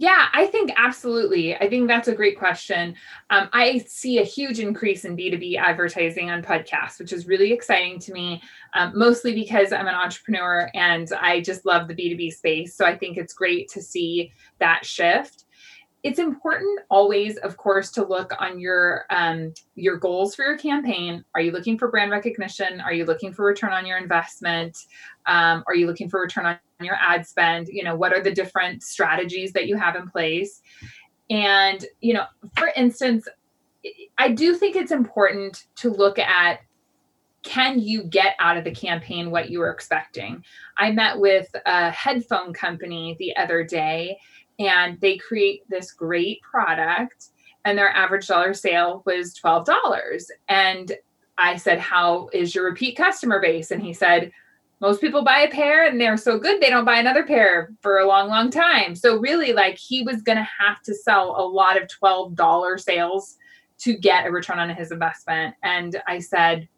Yeah, I think absolutely. I think that's a great question. Um, I see a huge increase in B2B advertising on podcasts, which is really exciting to me, um, mostly because I'm an entrepreneur and I just love the B2B space. So I think it's great to see that shift it's important always of course to look on your um, your goals for your campaign are you looking for brand recognition are you looking for return on your investment um, are you looking for return on your ad spend you know what are the different strategies that you have in place and you know for instance i do think it's important to look at can you get out of the campaign what you were expecting? I met with a headphone company the other day, and they create this great product, and their average dollar sale was $12. And I said, How is your repeat customer base? And he said, most people buy a pair and they're so good they don't buy another pair for a long long time. So really like he was going to have to sell a lot of $12 sales to get a return on his investment. And i said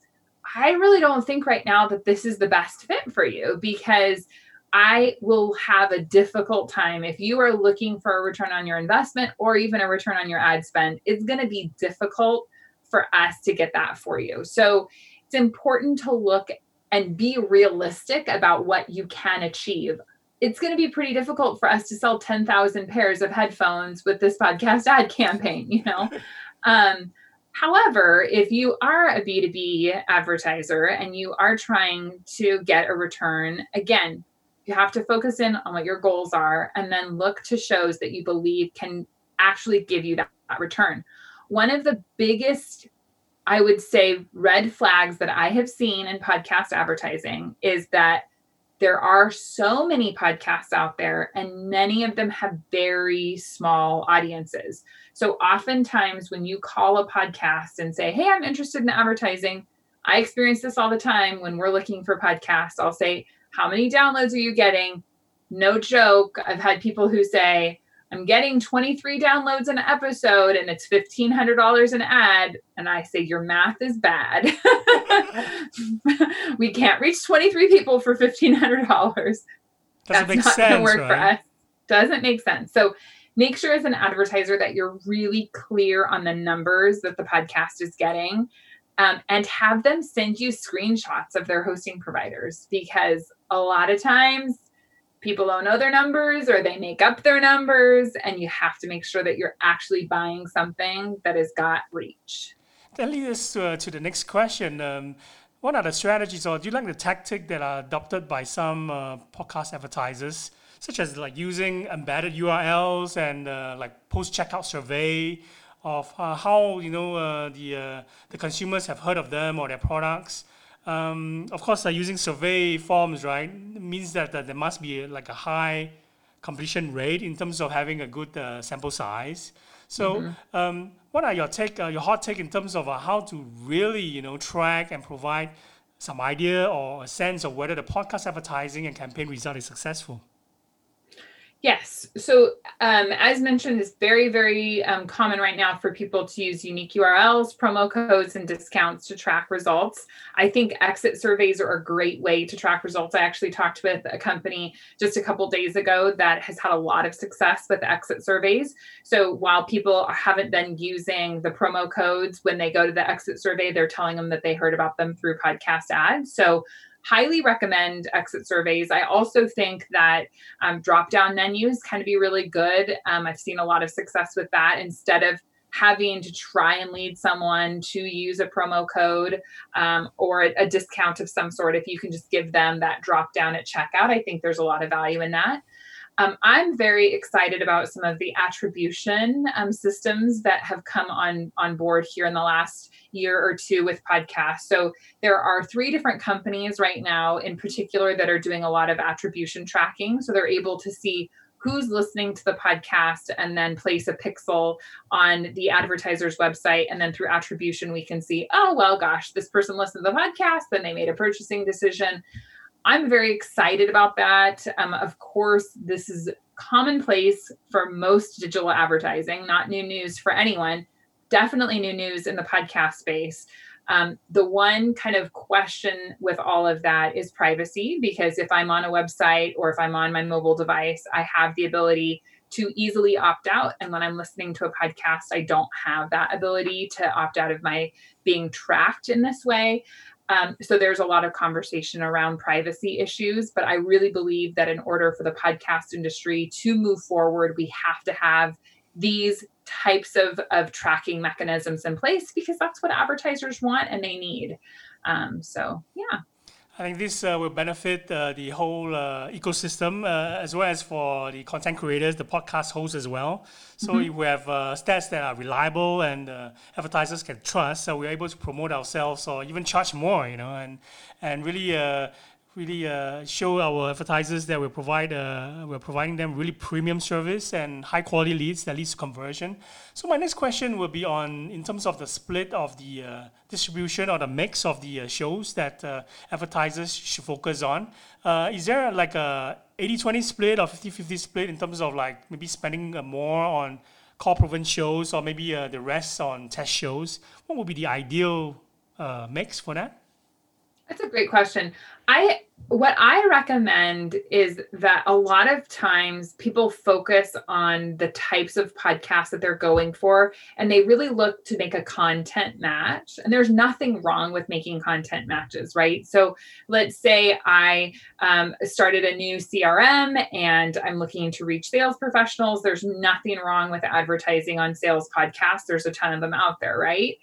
i really don't think right now that this is the best fit for you because i will have a difficult time if you are looking for a return on your investment or even a return on your ad spend. It's going to be difficult for us to get that for you. So it's important to look and be realistic about what you can achieve. It's going to be pretty difficult for us to sell 10,000 pairs of headphones with this podcast ad campaign, you know. um, however, if you are a B2B advertiser and you are trying to get a return, again, you have to focus in on what your goals are and then look to shows that you believe can actually give you that, that return. One of the biggest I would say red flags that I have seen in podcast advertising is that there are so many podcasts out there, and many of them have very small audiences. So, oftentimes, when you call a podcast and say, Hey, I'm interested in advertising, I experience this all the time when we're looking for podcasts. I'll say, How many downloads are you getting? No joke. I've had people who say, I'm getting 23 downloads an episode and it's $1,500 an ad. And I say, Your math is bad. we can't reach 23 people for $1,500. Doesn't That's make not sense. going to work right? for us. Doesn't make sense. So make sure as an advertiser that you're really clear on the numbers that the podcast is getting. Um, and have them send you screenshots of their hosting providers because a lot of times people don't know their numbers or they make up their numbers and you have to make sure that you're actually buying something that has got reach That leads us to, uh, to the next question. Um, what are the strategies or do you like the tactic that are adopted by some uh, podcast advertisers, such as like using embedded URLs and uh, like post checkout survey of uh, how you know uh, the uh, the consumers have heard of them or their products? Um, of course, uh, using survey forms, right, means that, that there must be like a high completion rate in terms of having a good uh, sample size. So, um, what are your take, uh, your hot take in terms of uh, how to really, you know, track and provide some idea or a sense of whether the podcast advertising and campaign result is successful? Yes. So, um, as mentioned, it's very, very um, common right now for people to use unique URLs, promo codes, and discounts to track results. I think exit surveys are a great way to track results. I actually talked with a company just a couple days ago that has had a lot of success with exit surveys. So, while people haven't been using the promo codes when they go to the exit survey, they're telling them that they heard about them through podcast ads. So, highly recommend exit surveys. I also think that um, drop down menus can be really good. Um, I've seen a lot of success with that instead of having to try and lead someone to use a promo code um, or a, a discount of some sort. If you can just give them that drop down at checkout, I think there's a lot of value in that. Um, I'm very excited about some of the attribution um, systems that have come on on board here in the last year or two with podcasts. So there are three different companies right now, in particular, that are doing a lot of attribution tracking. So they're able to see who's listening to the podcast and then place a pixel on the advertiser's website and then through attribution we can see oh well gosh this person listened to the podcast then they made a purchasing decision I'm very excited about that. Um, of course, this is commonplace for most digital advertising, not new news for anyone. Definitely new news in the podcast space. Um, the one kind of question with all of that is privacy, because if I'm on a website or if I'm on my mobile device, I have the ability to easily opt out. And when I'm listening to a podcast, I don't have that ability to opt out of my being tracked in this way. Um, so there's a lot of conversation around privacy issues, but I really believe that in order for the podcast industry to move forward, we have to have these types of, of tracking mechanisms in place because that's what advertisers want and they need. Um, so, yeah. I think this uh, will benefit uh, the whole uh, ecosystem uh, as well as for the content creators, the podcast hosts as well. So if we have uh, stats that are reliable and uh, advertisers can trust, so we're able to promote ourselves or even charge more, you know, and and really uh, really uh, show our advertisers that we provide uh, we're providing them really premium service and high quality leads that leads to conversion. So my next question will be on in terms of the split of the uh, distribution or the mix of the uh, shows that uh, advertisers should focus on. Uh, is there like a 80-20 split or 50-50 split in terms of like maybe spending more on core proven shows or maybe the rest on test shows? What would be the ideal mix for that? That's a great question. I what I recommend is that a lot of times people focus on the types of podcasts that they're going for and they really look to make a content match. And there's nothing wrong with making content matches, right? So let's say I um, started a new CRM and I'm looking to reach sales professionals. There's nothing wrong with advertising on sales podcasts. There's a ton of them out there, right?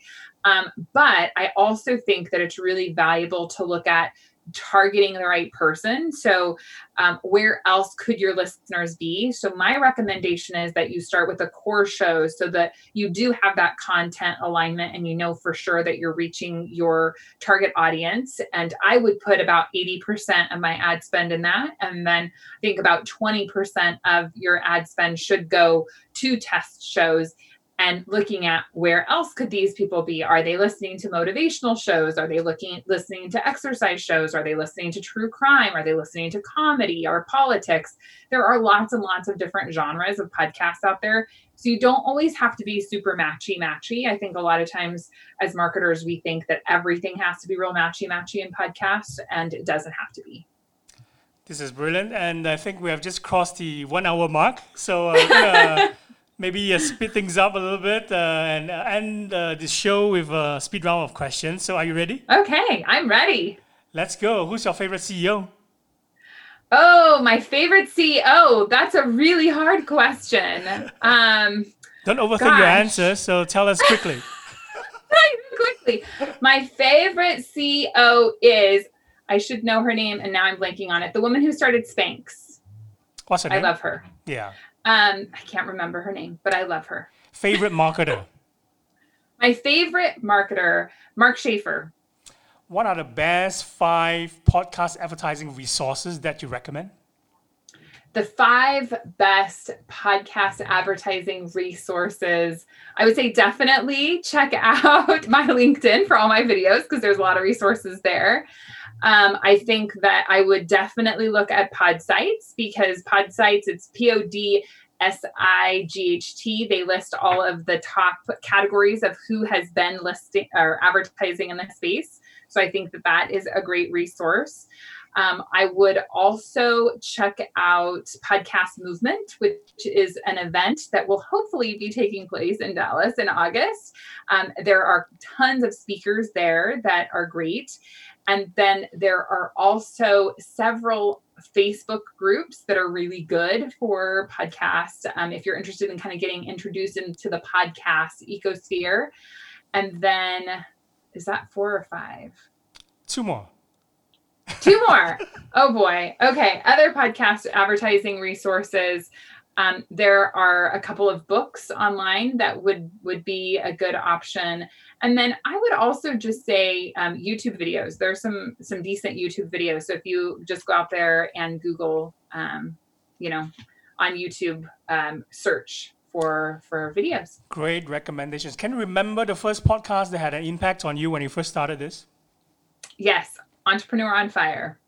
Um, but I also think that it's really valuable to look at targeting the right person. So, um, where else could your listeners be? So, my recommendation is that you start with a core show so that you do have that content alignment and you know for sure that you're reaching your target audience. And I would put about 80% of my ad spend in that. And then I think about 20% of your ad spend should go to test shows and looking at where else could these people be? Are they listening to motivational shows? Are they looking listening to exercise shows? Are they listening to true crime? Are they listening to comedy or politics? There are lots and lots of different genres of podcasts out there. So you don't always have to be super matchy matchy. I think a lot of times as marketers we think that everything has to be real matchy matchy in podcasts and it doesn't have to be. This is brilliant, and I think we have just crossed the one hour mark. So uh, maybe uh, speed things up a little bit uh, and uh, end uh, the show with a speed round of questions. So are you ready? okay i'm ready Let's go. Who's your favorite CEO? oh my favorite ceo that's a really hard question um Don't overthink your answer. So tell us quickly. quickly. My favorite CEO is, I should know her name, and now I'm blanking on it. The woman who started Spanx. What's her I love her. yeah. Um, I can't remember her name, but I love her. Favorite marketer. My favorite marketer, Mark Schaefer. what are the best five podcast advertising resources that you recommend? The five best podcast advertising resources. I would say definitely check out my LinkedIn for all my videos because there's a lot of resources there. Um, I think that I would definitely look at Podsights because Podsights, it's P O D S I G H T. They list all of the top categories of who has been listing or advertising in the space. So I think that that is a great resource. Um, I would also check out Podcast Movement, which is an event that will hopefully be taking place in Dallas in August. Um, there are tons of speakers there that are great. And then there are also several Facebook groups that are really good for podcasts. Um, if you're interested in kind of getting introduced into the podcast ecosphere. And then, is that four or five? Two more. Two more. oh boy. Okay. Other podcast advertising resources. Um, there are a couple of books online that would would be a good option. And then I would also just say um, YouTube videos. There's some some decent YouTube videos. So if you just go out there and Google, um, you know, on YouTube, um, search for for videos. Great recommendations. Can you remember the first podcast that had an impact on you when you first started this? Yes, Entrepreneur on Fire.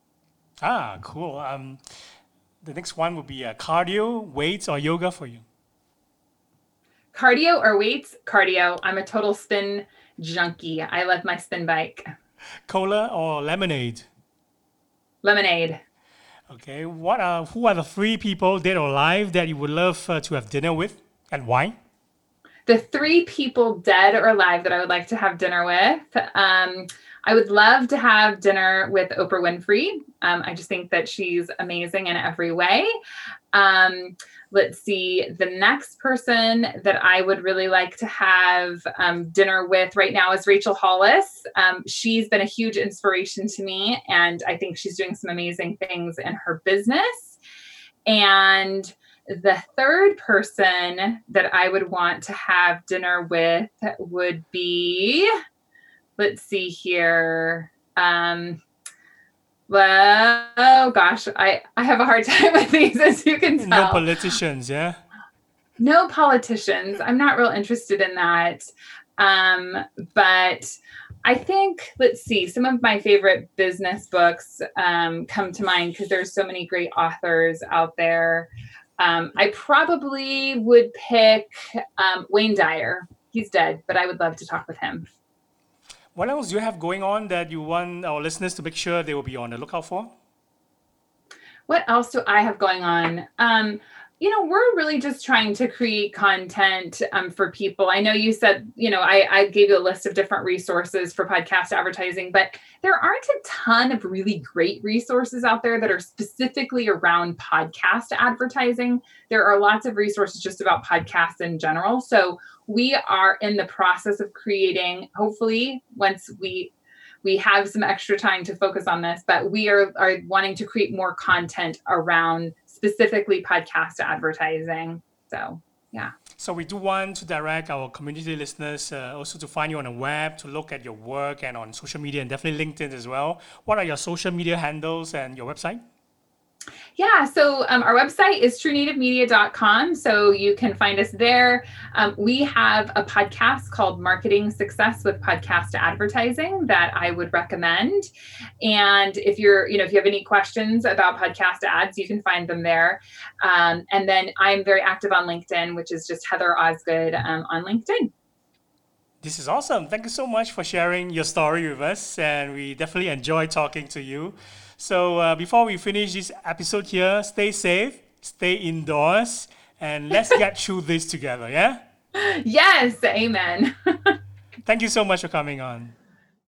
Ah, cool. Um, the next one would be uh, cardio, weights, or yoga for you. Cardio or weights? Cardio. I'm a total spin junkie. I love my spin bike. Cola or lemonade. Lemonade. Okay. What are who are the three people, dead or alive, that you would love uh, to have dinner with, and why? The three people dead or alive that I would like to have dinner with. Um, I would love to have dinner with Oprah Winfrey. Um, I just think that she's amazing in every way. Um, let's see, the next person that I would really like to have um, dinner with right now is Rachel Hollis. Um, she's been a huge inspiration to me, and I think she's doing some amazing things in her business. And the third person that I would want to have dinner with would be, let's see here. Um, well, oh gosh, I, I have a hard time with these, as you can tell. No politicians, yeah? No politicians. I'm not real interested in that. Um, but I think, let's see, some of my favorite business books um, come to mind because there's so many great authors out there. Um, I probably would pick um, Wayne Dyer. He's dead, but I would love to talk with him. What else do you have going on that you want our listeners to make sure they will be on the lookout for? What else do I have going on? Um, you know, we're really just trying to create content um, for people. I know you said, you know, I, I gave you a list of different resources for podcast advertising, but there aren't a ton of really great resources out there that are specifically around podcast advertising. There are lots of resources just about podcasts in general. So we are in the process of creating, hopefully, once we we have some extra time to focus on this, but we are, are wanting to create more content around specifically podcast advertising. So, yeah. So we do want to direct our community listeners uh, also to find you on the web, to look at your work and on social media and definitely LinkedIn as well. What are your social media handles and your website? Yeah, so um, our website is truenativemedia.com. So you can find us there. Um, we have a podcast called Marketing Success with Podcast Advertising that I would recommend. And if you're, you know, if you have any questions about podcast ads, you can find them there. Um, and then I'm very active on LinkedIn, which is just Heather Osgood um, on LinkedIn. This is awesome. Thank you so much for sharing your story with us. And we definitely enjoy talking to you. So uh, before we finish this episode here, stay safe, stay indoors, and let's get through this together, yeah? Yes, amen. Thank you so much for coming on.